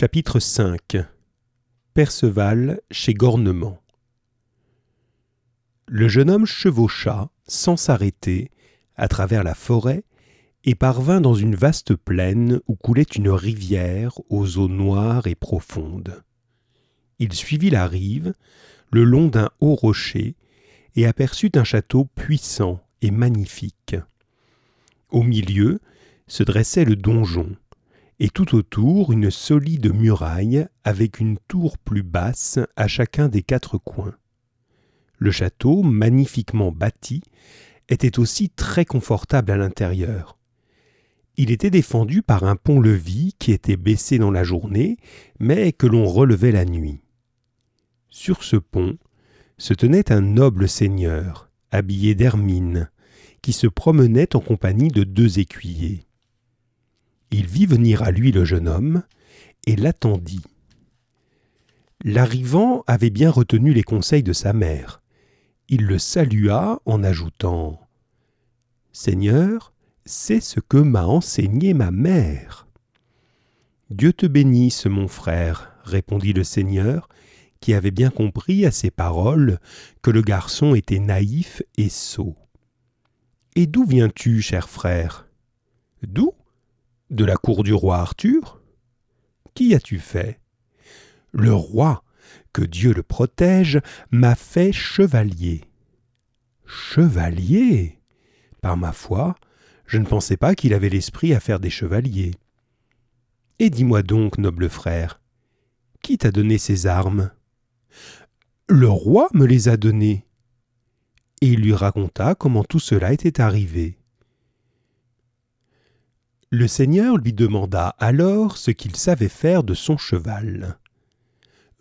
Chapitre 5 Perceval chez Gornement Le jeune homme chevaucha, sans s'arrêter, à travers la forêt et parvint dans une vaste plaine où coulait une rivière aux eaux noires et profondes. Il suivit la rive, le long d'un haut rocher, et aperçut un château puissant et magnifique. Au milieu se dressait le donjon, et tout autour une solide muraille avec une tour plus basse à chacun des quatre coins. Le château, magnifiquement bâti, était aussi très confortable à l'intérieur. Il était défendu par un pont-levis qui était baissé dans la journée, mais que l'on relevait la nuit. Sur ce pont se tenait un noble seigneur, habillé d'hermine, qui se promenait en compagnie de deux écuyers. Il vit venir à lui le jeune homme et l'attendit. L'arrivant avait bien retenu les conseils de sa mère. Il le salua en ajoutant Seigneur, c'est ce que m'a enseigné ma mère. Dieu te bénisse, mon frère, répondit le Seigneur, qui avait bien compris à ces paroles que le garçon était naïf et sot. Et d'où viens-tu, cher frère? D'où? De la cour du roi Arthur Qu'y as-tu fait? Le roi, que Dieu le protège, m'a fait chevalier. Chevalier? Par ma foi, je ne pensais pas qu'il avait l'esprit à faire des chevaliers. Et dis-moi donc, noble frère, qui t'a donné ces armes? Le roi me les a données. Et il lui raconta comment tout cela était arrivé. Le seigneur lui demanda alors ce qu'il savait faire de son cheval.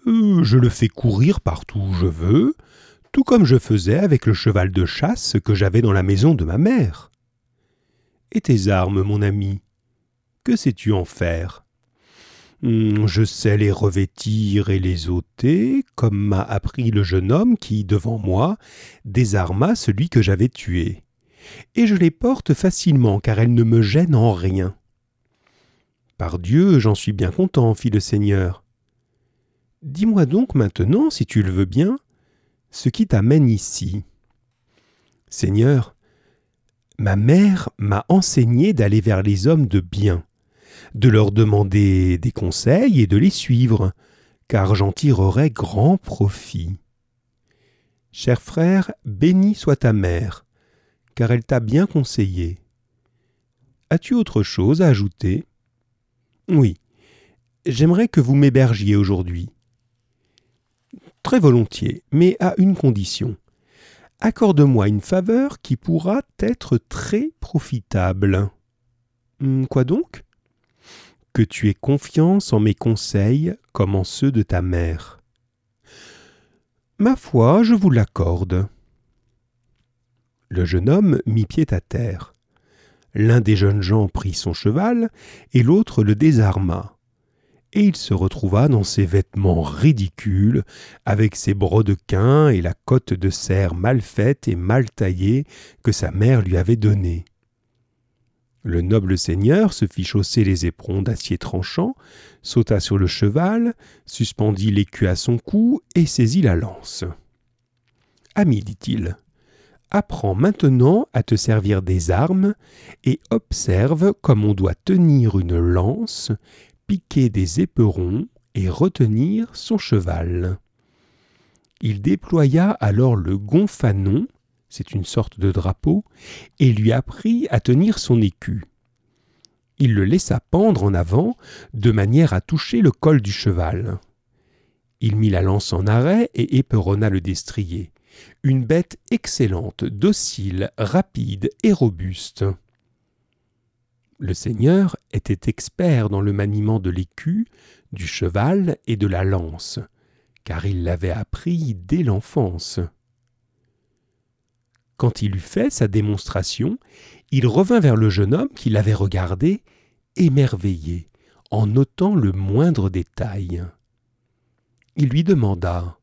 Euh, je le fais courir partout où je veux, tout comme je faisais avec le cheval de chasse que j'avais dans la maison de ma mère. Et tes armes, mon ami Que sais-tu en faire? Hmm, Je sais les revêtir et les ôter, comme m'a appris le jeune homme qui, devant moi, désarma celui que j'avais tué. Et je les porte facilement, car elles ne me gênent en rien. Par Dieu, j'en suis bien content, fit le Seigneur. Dis-moi donc maintenant, si tu le veux bien, ce qui t'amène ici. Seigneur, Ma mère m'a enseigné d'aller vers les hommes de bien, de leur demander des conseils et de les suivre, car j'en tirerai grand profit. Cher frère, béni soit ta mère, car elle t'a bien conseillé. As-tu autre chose à ajouter? Oui, j'aimerais que vous m'hébergiez aujourd'hui. Très volontiers, mais à une condition accorde-moi une faveur qui pourra être très profitable. Hmm, quoi donc? Que tu aies confiance en mes conseils comme en ceux de ta mère. Ma foi, je vous l'accorde. Le jeune homme mit pied à terre. L'un des jeunes gens prit son cheval et l'autre le désarma et il se retrouva dans ses vêtements ridicules, avec ses brodequins et la cotte de serre mal faite et mal taillée que sa mère lui avait donnée. Le noble seigneur se fit chausser les éperons d'acier tranchant, sauta sur le cheval, suspendit l'écu à son cou et saisit la lance. Ami, dit-il, apprends maintenant à te servir des armes et observe comme on doit tenir une lance piquer des éperons et retenir son cheval. Il déploya alors le gonfanon, c'est une sorte de drapeau, et lui apprit à tenir son écu. Il le laissa pendre en avant, de manière à toucher le col du cheval. Il mit la lance en arrêt et éperonna le destrier. Une bête excellente, docile, rapide et robuste. Le seigneur était expert dans le maniement de l'écu, du cheval et de la lance, car il l'avait appris dès l'enfance. Quand il eut fait sa démonstration, il revint vers le jeune homme qui l'avait regardé, émerveillé, en notant le moindre détail. Il lui demanda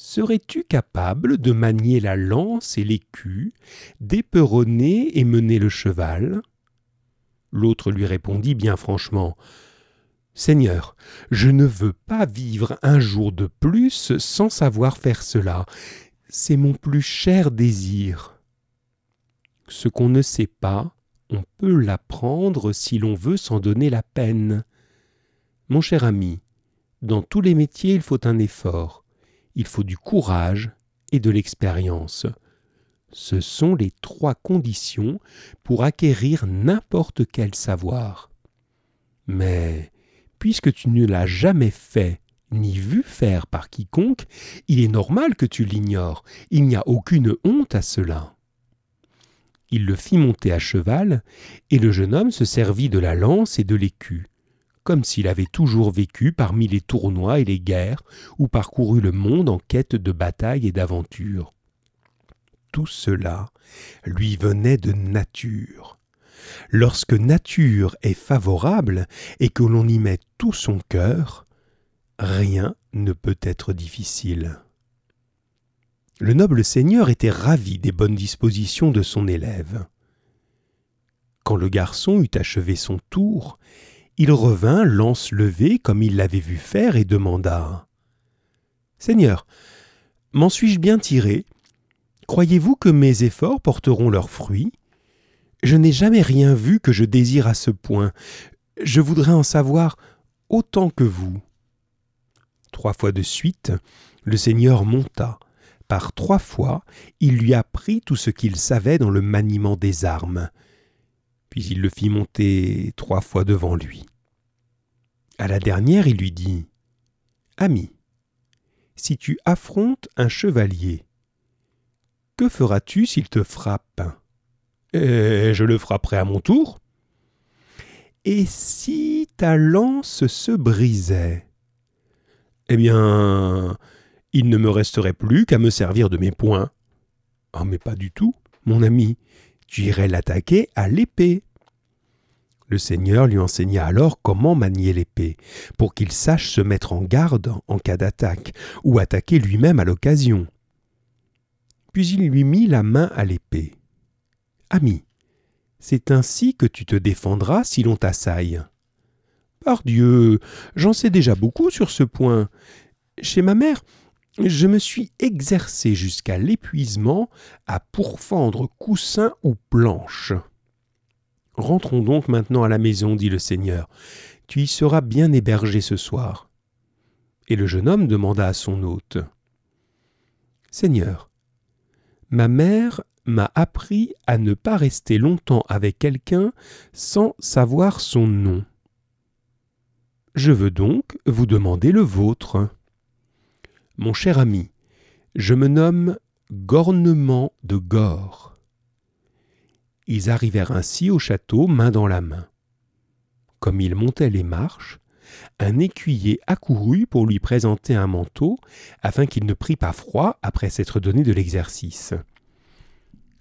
Serais-tu capable de manier la lance et l'écu, d'éperonner et mener le cheval? L'autre lui répondit bien franchement Seigneur, je ne veux pas vivre un jour de plus sans savoir faire cela. C'est mon plus cher désir. Ce qu'on ne sait pas, on peut l'apprendre si l'on veut s'en donner la peine. Mon cher ami, dans tous les métiers il faut un effort, il faut du courage et de l'expérience. Ce sont les trois conditions pour acquérir n'importe quel savoir. Mais puisque tu ne l'as jamais fait ni vu faire par quiconque, il est normal que tu l'ignores. Il n'y a aucune honte à cela. Il le fit monter à cheval, et le jeune homme se servit de la lance et de l'écu, comme s'il avait toujours vécu parmi les tournois et les guerres, ou parcouru le monde en quête de batailles et d'aventures. Tout cela lui venait de nature. Lorsque nature est favorable et que l'on y met tout son cœur, rien ne peut être difficile. Le noble seigneur était ravi des bonnes dispositions de son élève. Quand le garçon eut achevé son tour, il revint lance levée comme il l'avait vu faire et demanda Seigneur, m'en suis-je bien tiré? Croyez-vous que mes efforts porteront leurs fruits? Je n'ai jamais rien vu que je désire à ce point. Je voudrais en savoir autant que vous. Trois fois de suite, le Seigneur monta. Par trois fois, il lui apprit tout ce qu'il savait dans le maniement des armes. Il le fit monter trois fois devant lui. À la dernière, il lui dit Ami, si tu affrontes un chevalier, que feras-tu s'il te frappe? Et je le frapperai à mon tour. Et si ta lance se brisait Eh bien, il ne me resterait plus qu'à me servir de mes poings. Ah, mais pas du tout, mon ami, tu irais l'attaquer à l'épée. Le Seigneur lui enseigna alors comment manier l'épée, pour qu'il sache se mettre en garde en cas d'attaque, ou attaquer lui-même à l'occasion. Puis il lui mit la main à l'épée. Ami, c'est ainsi que tu te défendras si l'on t'assaille. Pardieu, j'en sais déjà beaucoup sur ce point. Chez ma mère, je me suis exercé jusqu'à l'épuisement à pourfendre coussins ou planches. Rentrons donc maintenant à la maison, dit le Seigneur. Tu y seras bien hébergé ce soir. Et le jeune homme demanda à son hôte. Seigneur, ma mère m'a appris à ne pas rester longtemps avec quelqu'un sans savoir son nom. Je veux donc vous demander le vôtre. Mon cher ami, je me nomme Gornement de Gore. Ils arrivèrent ainsi au château main dans la main. Comme ils montaient les marches, un écuyer accourut pour lui présenter un manteau afin qu'il ne prît pas froid après s'être donné de l'exercice.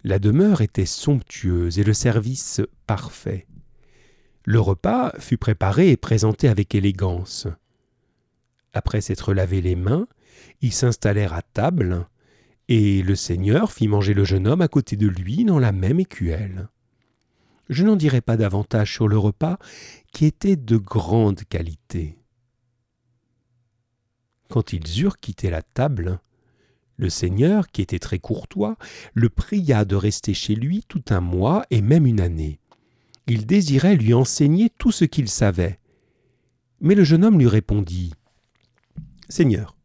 La demeure était somptueuse et le service parfait. Le repas fut préparé et présenté avec élégance. Après s'être lavé les mains, ils s'installèrent à table, et le seigneur fit manger le jeune homme à côté de lui dans la même écuelle. Je n'en dirai pas davantage sur le repas, qui était de grande qualité. Quand ils eurent quitté la table, le seigneur, qui était très courtois, le pria de rester chez lui tout un mois et même une année. Il désirait lui enseigner tout ce qu'il savait. Mais le jeune homme lui répondit Seigneur,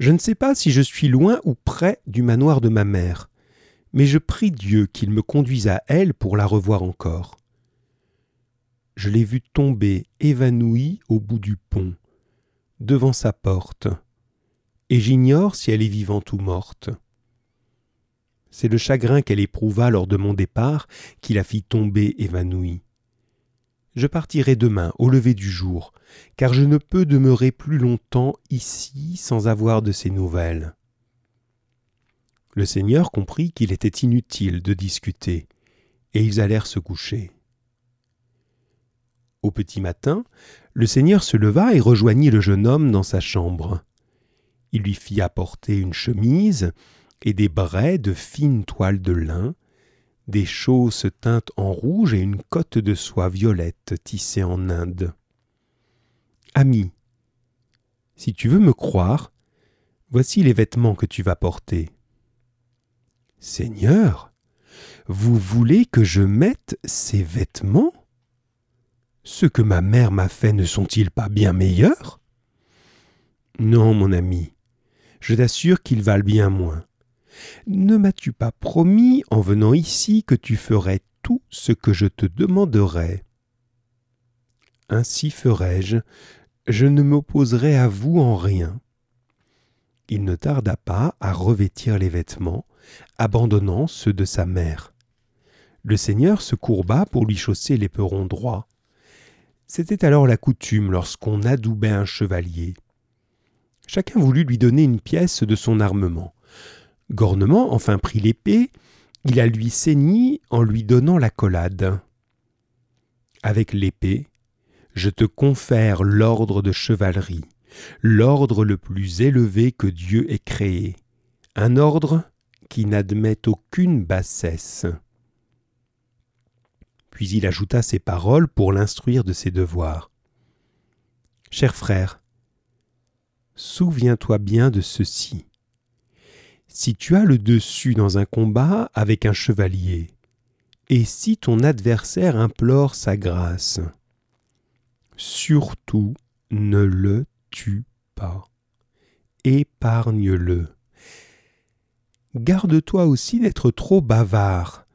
je ne sais pas si je suis loin ou près du manoir de ma mère, mais je prie Dieu qu'il me conduise à elle pour la revoir encore. Je l'ai vue tomber évanouie au bout du pont, devant sa porte, et j'ignore si elle est vivante ou morte. C'est le chagrin qu'elle éprouva lors de mon départ qui la fit tomber évanouie. Je partirai demain au lever du jour, car je ne peux demeurer plus longtemps ici sans avoir de ces nouvelles. Le Seigneur comprit qu'il était inutile de discuter, et ils allèrent se coucher. Au petit matin, le Seigneur se leva et rejoignit le jeune homme dans sa chambre. Il lui fit apporter une chemise et des braies de fine toile de lin, des chausses teintes en rouge et une cotte de soie violette tissée en Inde. Ami, si tu veux me croire, voici les vêtements que tu vas porter. Seigneur, vous voulez que je mette ces vêtements? Ceux que ma mère m'a fait ne sont-ils pas bien meilleurs? Non, mon ami, je t'assure qu'ils valent bien moins. Ne m'as-tu pas promis en venant ici que tu ferais tout ce que je te demanderais? Ainsi ferai-je, je ne m'opposerai à vous en rien. Il ne tarda pas à revêtir les vêtements, abandonnant ceux de sa mère. Le seigneur se courba pour lui chausser l'éperon droit. C'était alors la coutume lorsqu'on adoubait un chevalier. Chacun voulut lui donner une pièce de son armement. Gornement enfin prit l'épée, il la lui ceignit en lui donnant la collade. Avec l'épée, je te confère l'ordre de chevalerie, l'ordre le plus élevé que Dieu ait créé, un ordre qui n'admet aucune bassesse. Puis il ajouta ces paroles pour l'instruire de ses devoirs. Cher frère, souviens-toi bien de ceci. Si tu as le dessus dans un combat avec un chevalier, et si ton adversaire implore sa grâce, surtout ne le tue pas. Épargne-le. Garde-toi aussi d'être trop bavard.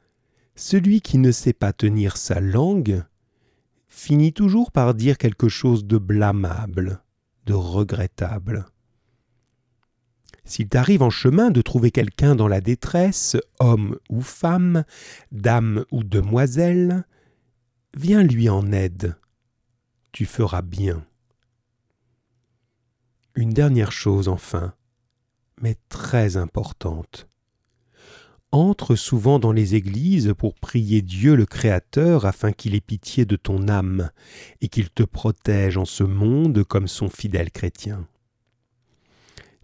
Celui qui ne sait pas tenir sa langue finit toujours par dire quelque chose de blâmable, de regrettable. S'il t'arrive en chemin de trouver quelqu'un dans la détresse, homme ou femme, dame ou demoiselle, viens lui en aide tu feras bien. Une dernière chose enfin, mais très importante. Entre souvent dans les églises pour prier Dieu le Créateur afin qu'il ait pitié de ton âme et qu'il te protège en ce monde comme son fidèle chrétien.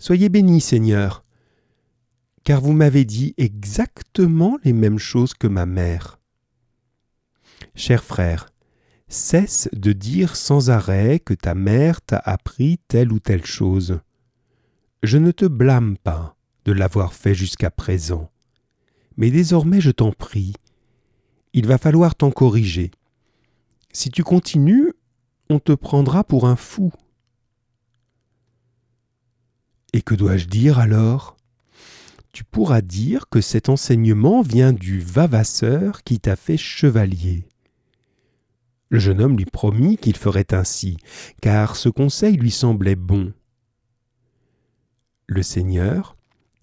Soyez bénis, Seigneur, car vous m'avez dit exactement les mêmes choses que ma mère. Cher frère, Cesse de dire sans arrêt que ta mère t'a appris telle ou telle chose. Je ne te blâme pas de l'avoir fait jusqu'à présent, mais désormais je t'en prie, il va falloir t'en corriger. Si tu continues, on te prendra pour un fou. Et que dois-je dire alors? Tu pourras dire que cet enseignement vient du vavasseur qui t'a fait chevalier. Le jeune homme lui promit qu'il ferait ainsi, car ce conseil lui semblait bon. Le Seigneur,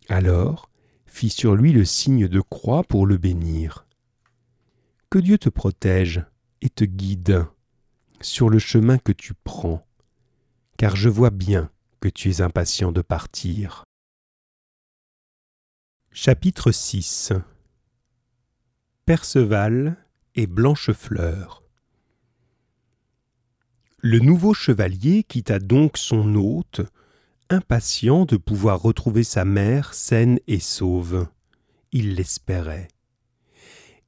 alors, fit sur lui le signe de croix pour le bénir. Que Dieu te protège et te guide sur le chemin que tu prends, car je vois bien que tu es impatient de partir. Chapitre 6 Perceval et Blanchefleur le nouveau chevalier quitta donc son hôte, impatient de pouvoir retrouver sa mère saine et sauve. Il l'espérait.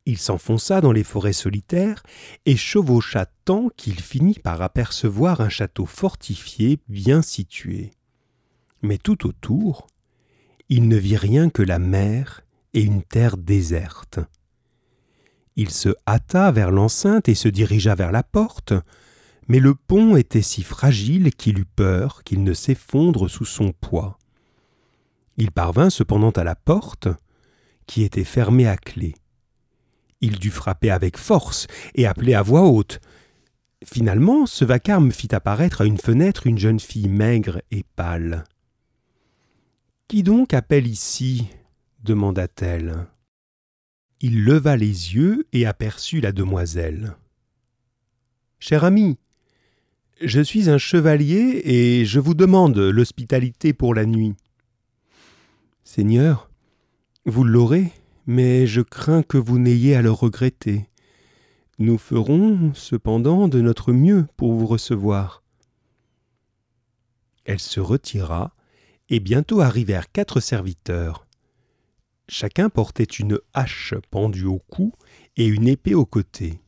Il s'enfonça dans les forêts solitaires et chevaucha tant qu'il finit par apercevoir un château fortifié bien situé. Mais tout autour, il ne vit rien que la mer et une terre déserte. Il se hâta vers l'enceinte et se dirigea vers la porte, mais le pont était si fragile qu'il eut peur qu'il ne s'effondre sous son poids. Il parvint cependant à la porte, qui était fermée à clé. Il dut frapper avec force et appeler à voix haute. Finalement, ce vacarme fit apparaître à une fenêtre une jeune fille maigre et pâle. Qui donc appelle ici? demanda-t-elle. Il leva les yeux et aperçut la demoiselle. Cher ami, je suis un chevalier et je vous demande l'hospitalité pour la nuit. Seigneur, vous l'aurez, mais je crains que vous n'ayez à le regretter. Nous ferons cependant de notre mieux pour vous recevoir. Elle se retira, et bientôt arrivèrent quatre serviteurs. Chacun portait une hache pendue au cou et une épée au côté.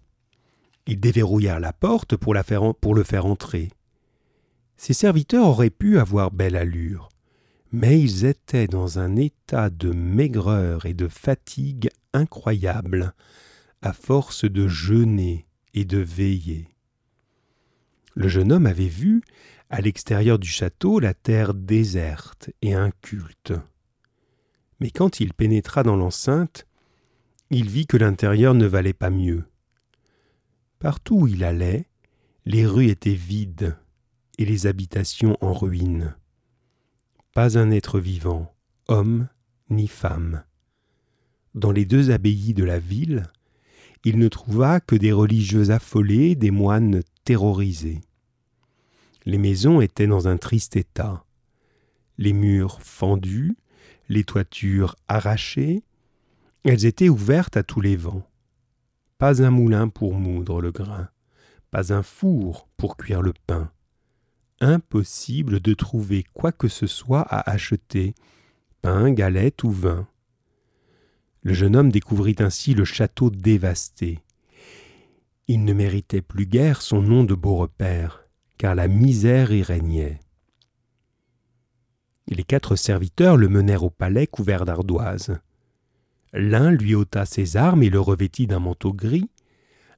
Ils déverrouillèrent la porte pour, pour le faire entrer. Ses serviteurs auraient pu avoir belle allure, mais ils étaient dans un état de maigreur et de fatigue incroyable, à force de jeûner et de veiller. Le jeune homme avait vu, à l'extérieur du château, la terre déserte et inculte. Mais quand il pénétra dans l'enceinte, il vit que l'intérieur ne valait pas mieux. Partout où il allait, les rues étaient vides et les habitations en ruine. Pas un être vivant, homme ni femme. Dans les deux abbayes de la ville, il ne trouva que des religieux affolés, des moines terrorisés. Les maisons étaient dans un triste état, les murs fendus, les toitures arrachées, elles étaient ouvertes à tous les vents. Pas un moulin pour moudre le grain, pas un four pour cuire le pain. Impossible de trouver quoi que ce soit à acheter, pain, galette ou vin. Le jeune homme découvrit ainsi le château dévasté. Il ne méritait plus guère son nom de beau repère, car la misère y régnait. Les quatre serviteurs le menèrent au palais couvert d'ardoises. L'un lui ôta ses armes et le revêtit d'un manteau gris,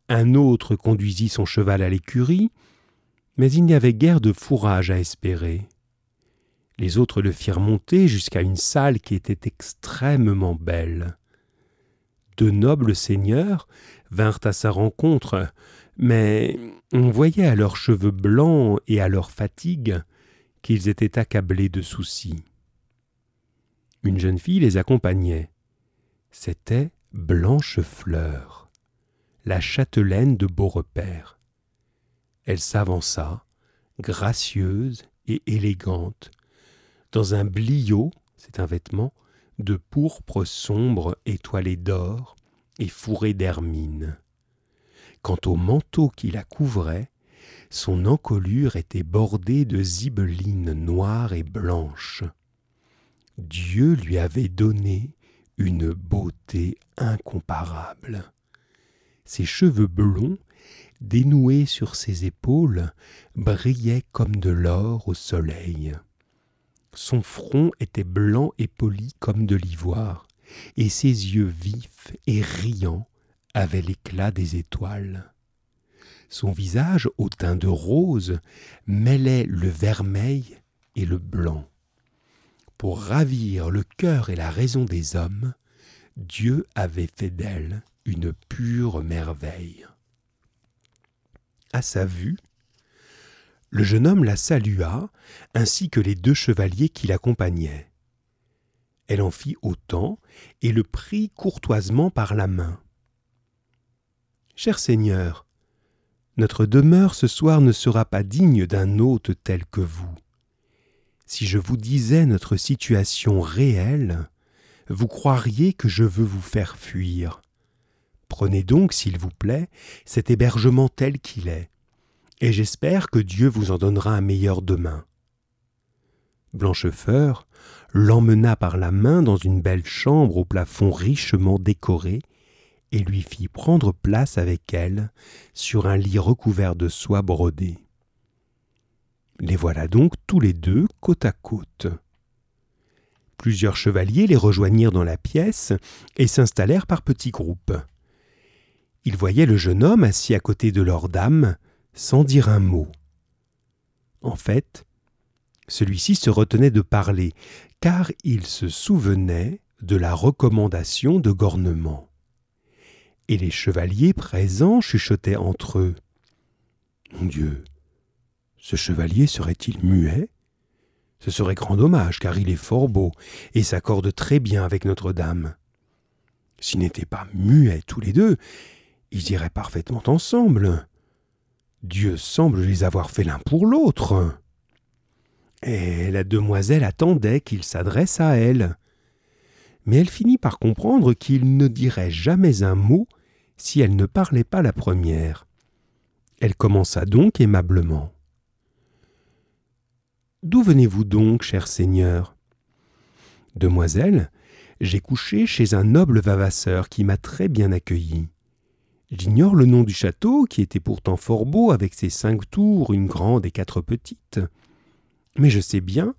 un autre conduisit son cheval à l'écurie, mais il n'y avait guère de fourrage à espérer. Les autres le firent monter jusqu'à une salle qui était extrêmement belle de nobles seigneurs vinrent à sa rencontre, mais on voyait à leurs cheveux blancs et à leur fatigue qu'ils étaient accablés de soucis. Une jeune fille les accompagnait. C'était Blanche Fleur, la châtelaine de Beaurepaire. Elle s'avança, gracieuse et élégante, dans un bliot, c'est un vêtement, de pourpre sombre étoilé d'or et fourré d'hermine. Quant au manteau qui la couvrait, son encolure était bordée de zibelines noires et blanches. Dieu lui avait donné une beauté incomparable. Ses cheveux blonds, dénoués sur ses épaules, brillaient comme de l'or au soleil. Son front était blanc et poli comme de l'ivoire, et ses yeux vifs et riants avaient l'éclat des étoiles. Son visage au teint de rose mêlait le vermeil et le blanc. Pour ravir le cœur et la raison des hommes, Dieu avait fait d'elle une pure merveille. À sa vue, le jeune homme la salua, ainsi que les deux chevaliers qui l'accompagnaient. Elle en fit autant et le prit courtoisement par la main. Cher Seigneur, notre demeure ce soir ne sera pas digne d'un hôte tel que vous. Si je vous disais notre situation réelle, vous croiriez que je veux vous faire fuir. Prenez donc, s'il vous plaît, cet hébergement tel qu'il est et j'espère que Dieu vous en donnera un meilleur demain. Blanchefeur l'emmena par la main dans une belle chambre au plafond richement décoré et lui fit prendre place avec elle sur un lit recouvert de soie brodée. Les voilà donc tous les deux côte à côte. Plusieurs chevaliers les rejoignirent dans la pièce et s'installèrent par petits groupes. Ils voyaient le jeune homme assis à côté de leur dame, sans dire un mot. En fait, celui-ci se retenait de parler, car il se souvenait de la recommandation de Gornement. Et les chevaliers présents chuchotaient entre eux. Mon Dieu, ce chevalier serait-il muet? Ce serait grand dommage, car il est fort beau et s'accorde très bien avec Notre-Dame. S'ils n'étaient pas muets tous les deux, ils iraient parfaitement ensemble. Dieu semble les avoir fait l'un pour l'autre. Et la demoiselle attendait qu'il s'adresse à elle. Mais elle finit par comprendre qu'il ne dirait jamais un mot si elle ne parlait pas la première. Elle commença donc aimablement. D'où venez-vous donc, cher Seigneur? Demoiselle, j'ai couché chez un noble vavasseur qui m'a très bien accueilli. J'ignore le nom du château, qui était pourtant fort beau avec ses cinq tours, une grande et quatre petites. Mais je sais bien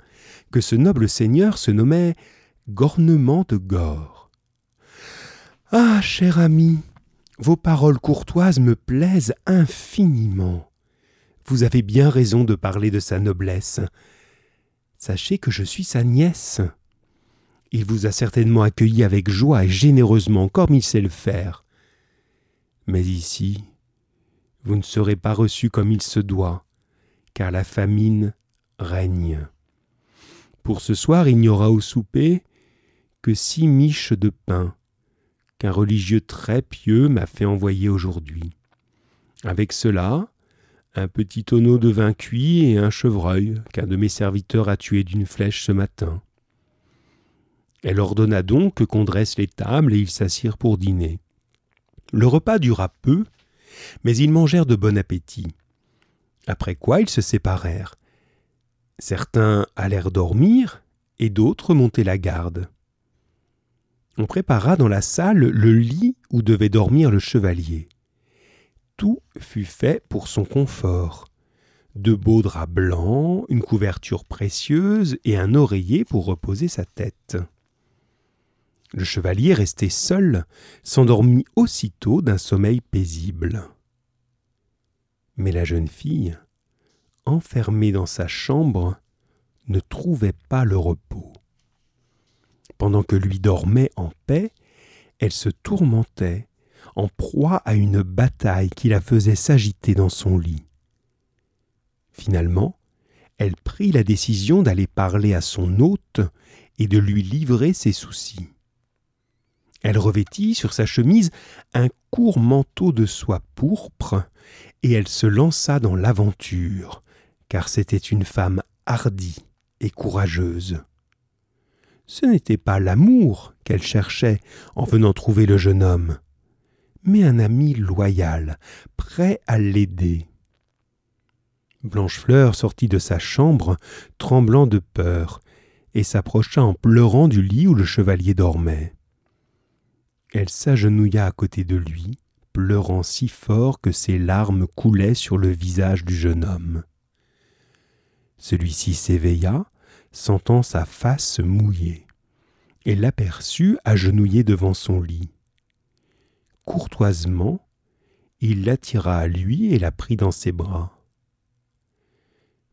que ce noble seigneur se nommait Gornement de Gore. Ah, cher ami, vos paroles courtoises me plaisent infiniment. Vous avez bien raison de parler de sa noblesse. Sachez que je suis sa nièce. Il vous a certainement accueilli avec joie et généreusement comme il sait le faire. Mais ici, vous ne serez pas reçu comme il se doit, car la famine règne. Pour ce soir, il n'y aura au souper que six miches de pain qu'un religieux très pieux m'a fait envoyer aujourd'hui. Avec cela, un petit tonneau de vin cuit et un chevreuil qu'un de mes serviteurs a tué d'une flèche ce matin. Elle ordonna donc qu'on dresse les tables et ils s'assirent pour dîner. Le repas dura peu, mais ils mangèrent de bon appétit. Après quoi ils se séparèrent. Certains allèrent dormir et d'autres monter la garde. On prépara dans la salle le lit où devait dormir le chevalier. Tout fut fait pour son confort. De beaux draps blancs, une couverture précieuse et un oreiller pour reposer sa tête. Le chevalier, resté seul, s'endormit aussitôt d'un sommeil paisible. Mais la jeune fille, enfermée dans sa chambre, ne trouvait pas le repos. Pendant que lui dormait en paix, elle se tourmentait, en proie à une bataille qui la faisait s'agiter dans son lit. Finalement, elle prit la décision d'aller parler à son hôte et de lui livrer ses soucis. Elle revêtit sur sa chemise un court manteau de soie pourpre, et elle se lança dans l'aventure, car c'était une femme hardie et courageuse. Ce n'était pas l'amour qu'elle cherchait en venant trouver le jeune homme, mais un ami loyal, prêt à l'aider. Blanchefleur sortit de sa chambre, tremblant de peur, et s'approcha en pleurant du lit où le chevalier dormait. Elle s'agenouilla à côté de lui, pleurant si fort que ses larmes coulaient sur le visage du jeune homme. Celui-ci s'éveilla, sentant sa face mouillée, et l'aperçut agenouillé devant son lit. Courtoisement, il l'attira à lui et la prit dans ses bras.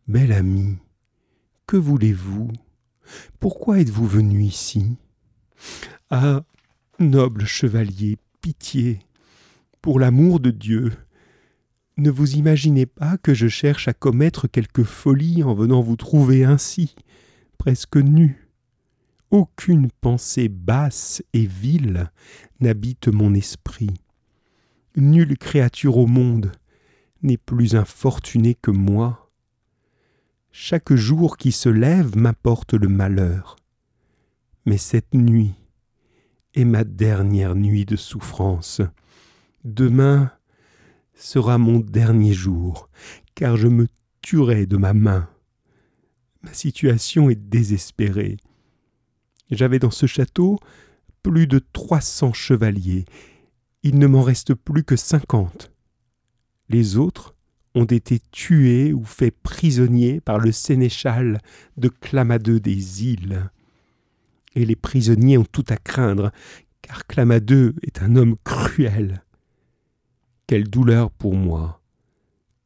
Bel ami, que voulez-vous? Pourquoi êtes-vous venu ici? Ah, noble chevalier, pitié, pour l'amour de Dieu, ne vous imaginez pas que je cherche à commettre quelque folie en venant vous trouver ainsi, presque nu. Aucune pensée basse et vile n'habite mon esprit. Nulle créature au monde n'est plus infortunée que moi. Chaque jour qui se lève m'apporte le malheur. Mais cette nuit est ma dernière nuit de souffrance. Demain sera mon dernier jour, car je me tuerai de ma main. Ma situation est désespérée. J'avais dans ce château plus de trois cents chevaliers. Il ne m'en reste plus que cinquante. Les autres ont été tués ou faits prisonniers par le sénéchal de Clamadeux des îles. Et les prisonniers ont tout à craindre, car Clamadeux est un homme cruel. Quelle douleur pour moi.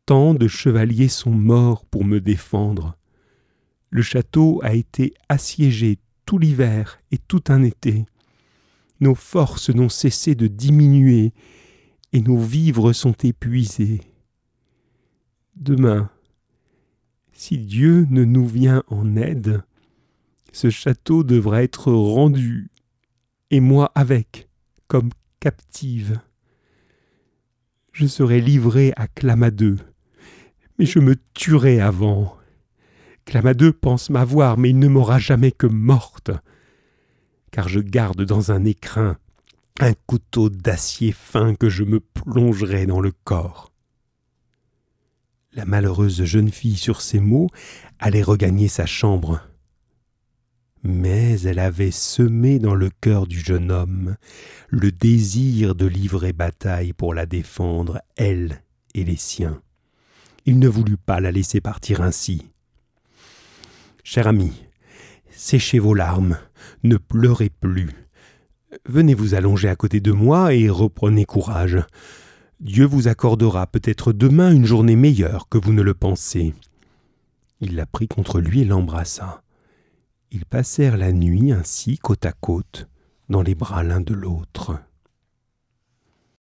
Tant de chevaliers sont morts pour me défendre. Le château a été assiégé tout l'hiver et tout un été. Nos forces n'ont cessé de diminuer et nos vivres sont épuisés. Demain, si Dieu ne nous vient en aide, ce château devra être rendu, et moi avec, comme captive je serai livré à Clamadeux. Mais je me tuerai avant. Clamadeux pense m'avoir, mais il ne m'aura jamais que morte. Car je garde dans un écrin un couteau d'acier fin que je me plongerai dans le corps. La malheureuse jeune fille sur ces mots allait regagner sa chambre mais elle avait semé dans le cœur du jeune homme le désir de livrer bataille pour la défendre, elle et les siens. Il ne voulut pas la laisser partir ainsi. Cher ami, séchez vos larmes, ne pleurez plus. Venez vous allonger à côté de moi et reprenez courage. Dieu vous accordera peut-être demain une journée meilleure que vous ne le pensez. Il la prit contre lui et l'embrassa. Ils passèrent la nuit ainsi côte à côte, dans les bras l'un de l'autre.